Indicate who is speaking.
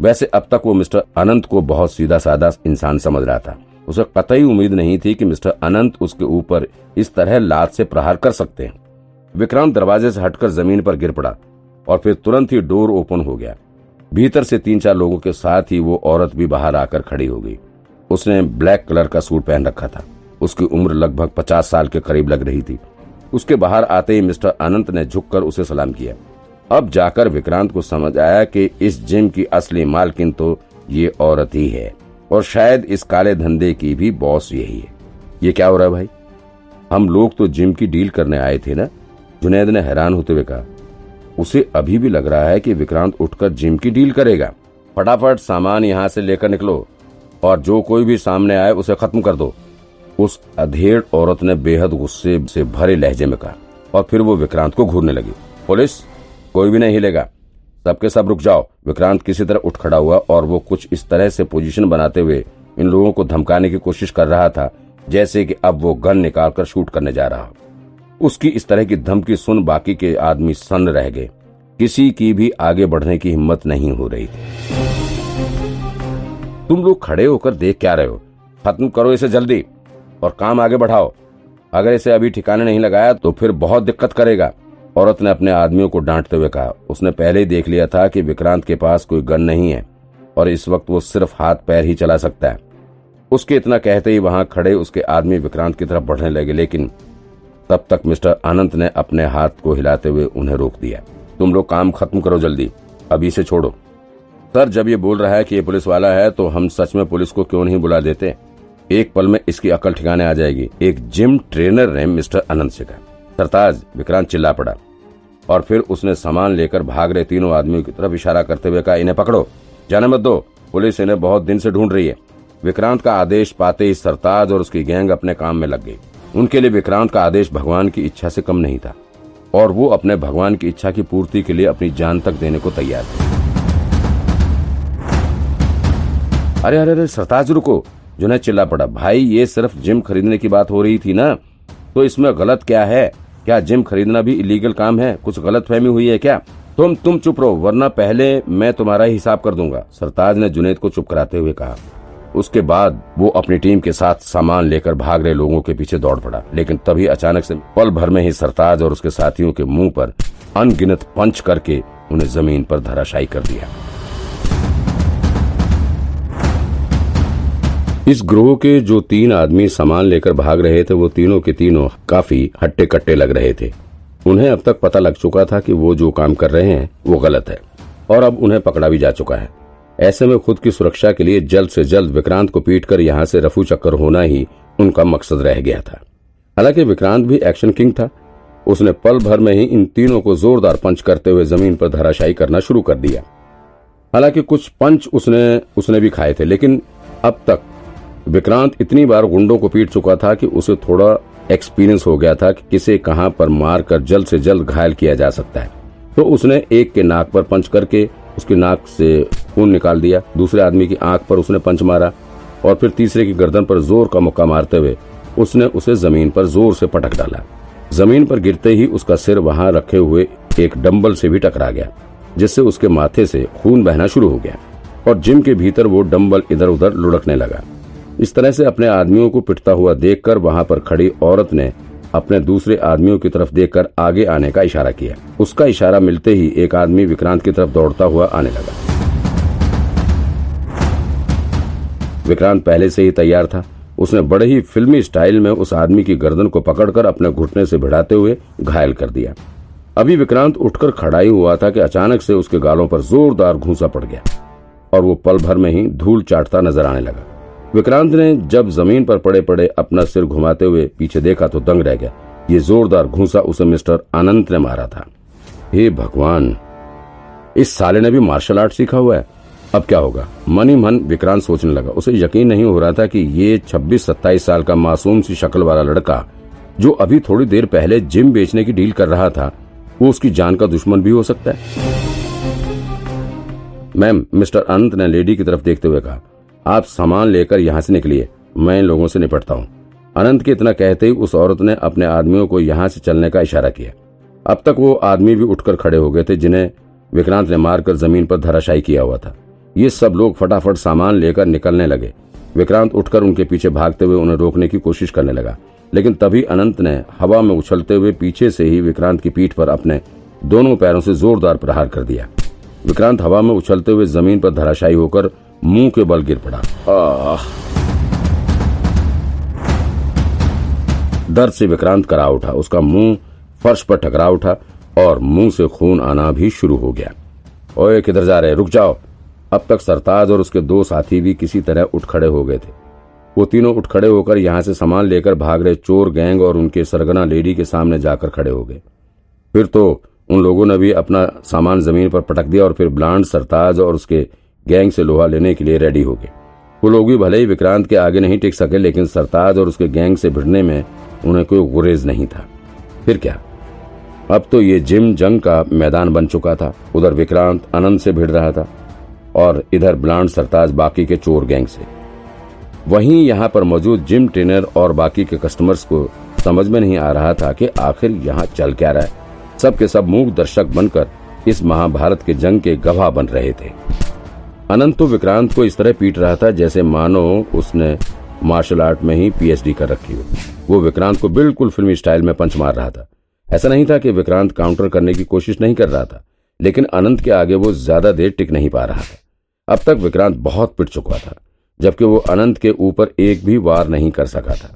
Speaker 1: वैसे अब तक वो मिस्टर अनंत को बहुत सीधा साधा इंसान समझ रहा था। उसे कतई उम्मीद नहीं थी कि मिस्टर अनंत उसके ऊपर इस तरह लात से प्रहार कर सकते हैं। विक्रांत दरवाजे से हटकर ज़मीन पर गिर पड़ा और फिर तुरंत ही डोर ओपन हो गया। भीतर से तीन चार लोगों के साथ ही वो औरत भी बाहर आकर खड़ी हो गई। उसने ब्लैक कलर का सूट पहन रखा था। उसकी उम्र लगभग पचास साल के करीब लग रही थी। उसके बाहर आते ही मिस्टर अनंत ने झुककर उसे सलाम किया। अब जाकर विक्रांत को समझ आया कि इस जिम की असली मालकिन तो ये औरत ही है, और शायद इस काले धंधे की भी बॉस यही है। ये क्या हो रहा भाई? हम लोग तो जिम की डील करने आए थे ना? जुनेद ने हैरान होते हुए कहा, उसे अभी भी लग रहा है कि विक्रांत उठकर जिम की डील करेगा। फटाफट सामान यहाँ से लेकर निकलो, और जो कोई भी सामने आए उसे खत्म कर दो। उस अधेड़ औरत ने बेहद गुस्से से भरे लहजे में कहा, और फिर वो विक्रांत को घूरने लगी। पुलिस? कोई भी नहीं हिलेगा। सबके सब रुक जाओ। विक्रांत किसी तरह उठ खड़ा हुआ और वो कुछ इस तरह से पोजीशन बनाते हुए इन लोगों को धमकाने की कोशिश कर रहा था, जैसे कि अब वो गन निकालकर शूट करने जा रहा उसकी इस तरह की धमकी सुन बाकी के आदमी सन्न रह गए। किसी की भी आगे बढ़ने की हिम्मत नहीं हो रही थी। तुम लोग खड़े होकर देख क्या रहे हो? खत्म करो इसे जल्दी और काम आगे बढ़ाओ। अगर इसे अभी ठिकाने नहीं लगाया तो फिर बहुत दिक्कत करेगा। औरत ने अपने आदमियों को डांटते हुए कहा, उसने पहले ही देख लिया था कि विक्रांत के पास कोई गन नहीं है, और इस वक्त वो सिर्फ़ हाथ पैर ही चला सकता है। उसके इतना कहते ही वहाँ खड़े उसके आदमी विक्रांत की तरफ़ बढ़ने लगे, लेकिन तब तक मिस्टर अनंत ने अपने हाथ को हिलाते हुए उन्हें रोक दिया। तुम लोग काम खत्म करो जल्दी, अभी इसे छोड़ो। सर, जब ये बोल रहा है कि ये पुलिस वाला है तो हम सच में पुलिस को क्यों नहीं बुला देते? एक पल में इसकी अकल ठिकाने आ जाएगी। एक जिम ट्रेनर ने मिस्टर अनंत से कहा। सरताज विक्रांत चिल्ला पड़ा और फिर उसने सामान लेकर भाग रहे तीनों आदमियों की तरफ़ इशारा करते हुए कहा, इन्हें पकड़ो। जाने मत दो। पुलिस इन्हें बहुत दिन से ढूंढ रही है। विक्रांत का आदेश पाते ही सरताज और उसकी गैंग अपने काम में लग गई। उनके लिए विक्रांत का आदेश भगवान की इच्छा से कम नहीं था और वो अपने भगवान की इच्छा की पूर्ति के लिए अपनी जान तक देने को तैयार थे। अरे अरे अरे, सरताज, रुको। जुनैद चिल्ला पड़ा, भाई, ये सिर्फ़ जिम खरीदने की बात हो रही थी ना? तो इसमें गलत क्या है? क्या जिम खरीदना भी इलीगल काम है? कुछ गलत फहमी हुई है क्या? तुम तुम चुप रहो, वरना पहले मैं तुम्हारा हिसाब कर दूँगा, सरताज ने जुनेद को चुप कराते हुए कहा। उसके बाद वो अपनी टीम के साथ सामान लेकर भाग रहे लोगों के पीछे दौड़ पड़ा, लेकिन तभी अचानक से पल भर में ही सरताज और उसके साथियों के मुँह पर अनगिनत पंच करके उन्हें ज़मीन पर धराशायी कर दिया। इस ग्रोह के जो तीन आदमी सामान लेकर भाग रहे थे, वो तीनों के तीनों काफ़ी हट्टे कट्टे लग रहे थे। उन्हें अब तक पता लग चुका था कि वो जो काम कर रहे हैं, वो गलत है। और अब उन्हें पकड़ा भी जा चुका है। ऐसे में खुद की सुरक्षा के लिए जल्द से जल्द विक्रांत को पीट कर यहाँ से रफू चक्कर होना ही उनका मकसद रह गया था। हालाँकि विक्रांत भी एक्शन किंग था। उसने पल भर में ही इन तीनों को जोरदार पंच करते हुए ज़मीन पर धराशायी करना शुरू कर दिया। हालाँकि कुछ पंच उसने उसने भी खाए थे, लेकिन अब तक विक्रांत इतनी बार गुंडों को पीट चुका था कि उसे थोड़ा एक्सपीरियंस हो गया था कि किसे कहाँ पर मार कर जल्द से जल्द घायल किया जा सकता है। तो उसने एक के नाक पर पंच करके उसकी नाक से खून निकाल दिया। दूसरे आदमी की आँख पर उसने पंच मारा और फिर तीसरे की गर्दन पर ज़ोर का मुक्का मारते हुए उसने उसे ज़मीन पर ज़ोर से पटक डाला। ज़मीन पर गिरते ही उसका सिर वहाँ रखे हुए एक डंबल से भी टकरा गया, जिससे उसके माथे से खून बहना शुरू हो गया और जिम के भीतर वो डंबल इधर उधर लुढ़कने लगा। इस तरह से अपने आदमियों को पिटता हुआ देखकर वहाँ पर खड़ी औरत ने अपने दूसरे आदमियों की तरफ़ देखकर आगे आने का इशारा किया। उसका इशारा मिलते ही एक आदमी विक्रांत की तरफ़ दौड़ता हुआ आने लगा। विक्रांत पहले से ही तैयार था। उसने बड़े ही फिल्मी स्टाइल में उस आदमी की गर्दन को पकड़कर अपने घुटने से भिड़ाते हुए घायल कर दिया। अभी विक्रांत उठकर खड़ा ही हुआ था कि अचानक से उसके गालों पर जोरदार घूसा पड़ गया और वो पल भर में ही धूल चाटता नज़र आने लगा। विक्रांत ने जब ज़मीन पर पड़े पड़े अपना सिर घुमाते हुए पीछे देखा तो दंग रह गया। ये जोरदार घूसा उसे मिस्टर अनंत ने मारा था। हे भगवान, इस साले ने भी मार्शल आर्ट सीखा हुआ है। अब क्या होगा? मन ही मन विक्रांत सोचने लगा। उसे यकीन नहीं हो रहा था कि ये 26-27 साल का मासूम सी शक्ल वाला लड़का, जो अभी थोड़ी देर पहले जिम बेचने की डील कर रहा था, वो उसकी जान का दुश्मन भी हो सकता है। मैम, मिस्टर अनंत ने लेडी की तरफ़ देखते हुए कहा आप सामान लेकर यहाँ से निकलिए। मैं इन लोगों से निपटता हूँ। अनंत के इतना कहते ही उस औरत ने अपने आदमियों को यहाँ से चलने का इशारा किया। अब तक वो आदमी भी उठकर खड़े हो गए थे, जिन्हें विक्रांत ने मारकर ज़मीन पर धराशायी किया हुआ था। ये सब लोग फटाफट सामान लेकर निकलने लगे। विक्रांत उठकर उनके पीछे भागते हुए उन्हें रोकने की कोशिश करने लगा। लेकिन तभी अनंत ने हवा में उछलते हुए पीछे से ही विक्रांत की पीठ पर अपने दोनों पैरों से जोरदार प्रहार कर दिया। विक्रांत हवा में उछलते हुए ज़मीन पर धराशायी होकर मुँह के बल गिर पड़ा। आह। दर्द से विक्रांत करा उठा। उसका मुँह फर्श पर टकरा उठा और मुँह से खून आना भी शुरू हो गया। ओए किधर जा रहे? रुक जाओ। अब तक सरताज और उसके दो साथी भी किसी तरह उठ खड़े हो गए थे। वो तीनों उठ खड़े होकर यहाँ से सामान लेकर भाग रहे चोर गैंग और उनके सरगना लेडी के सामने जाकर खड़े हो गए। फिर तो उन लोगों ने भी अपना सामान ज़मीन पर पटक दिया और फिर ब्लांड सरताज और उसके गैंग से लोहा लेने के लिए रेडी हो गए। वो लोग भी भले ही विक्रांत के आगे नहीं टिक सके, लेकिन सरताज और उसके गैंग से भिड़ने में उन्हें कोई गुरेज नहीं था। फिर क्या? अब तो ये जिम जंग का मैदान बन चुका था। उधर विक्रांत अनंत से भिड़ रहा था और इधर ब्लांड सरताज बाकी के चोर गैंग से। वहीं यहाँ पर मौजूद जिम ट्रेनर और बाकी के कस्टमर्स को समझ में नहीं आ रहा था कि आखिर यहाँ चल क्या रहा है। सब के सब मूक दर्शक बनकर इस महाभारत के जंग के गवाह बन रहे थे। अनंत तो विक्रांत को इस तरह पीट रहा था जैसे मानो उसने मार्शल आर्ट में ही पीएचडी कर रखी हो। वो विक्रांत को बिल्कुल फिल्मी स्टाइल में पंच मार रहा था। ऐसा नहीं था कि विक्रांत काउंटर करने की कोशिश नहीं कर रहा था, लेकिन अनंत के आगे वो ज़्यादा देर टिक नहीं पा रहा था। अब तक विक्रांत बहुत पिट चुका था, जबकि वो अनंत के ऊपर एक भी वार नहीं कर सका था।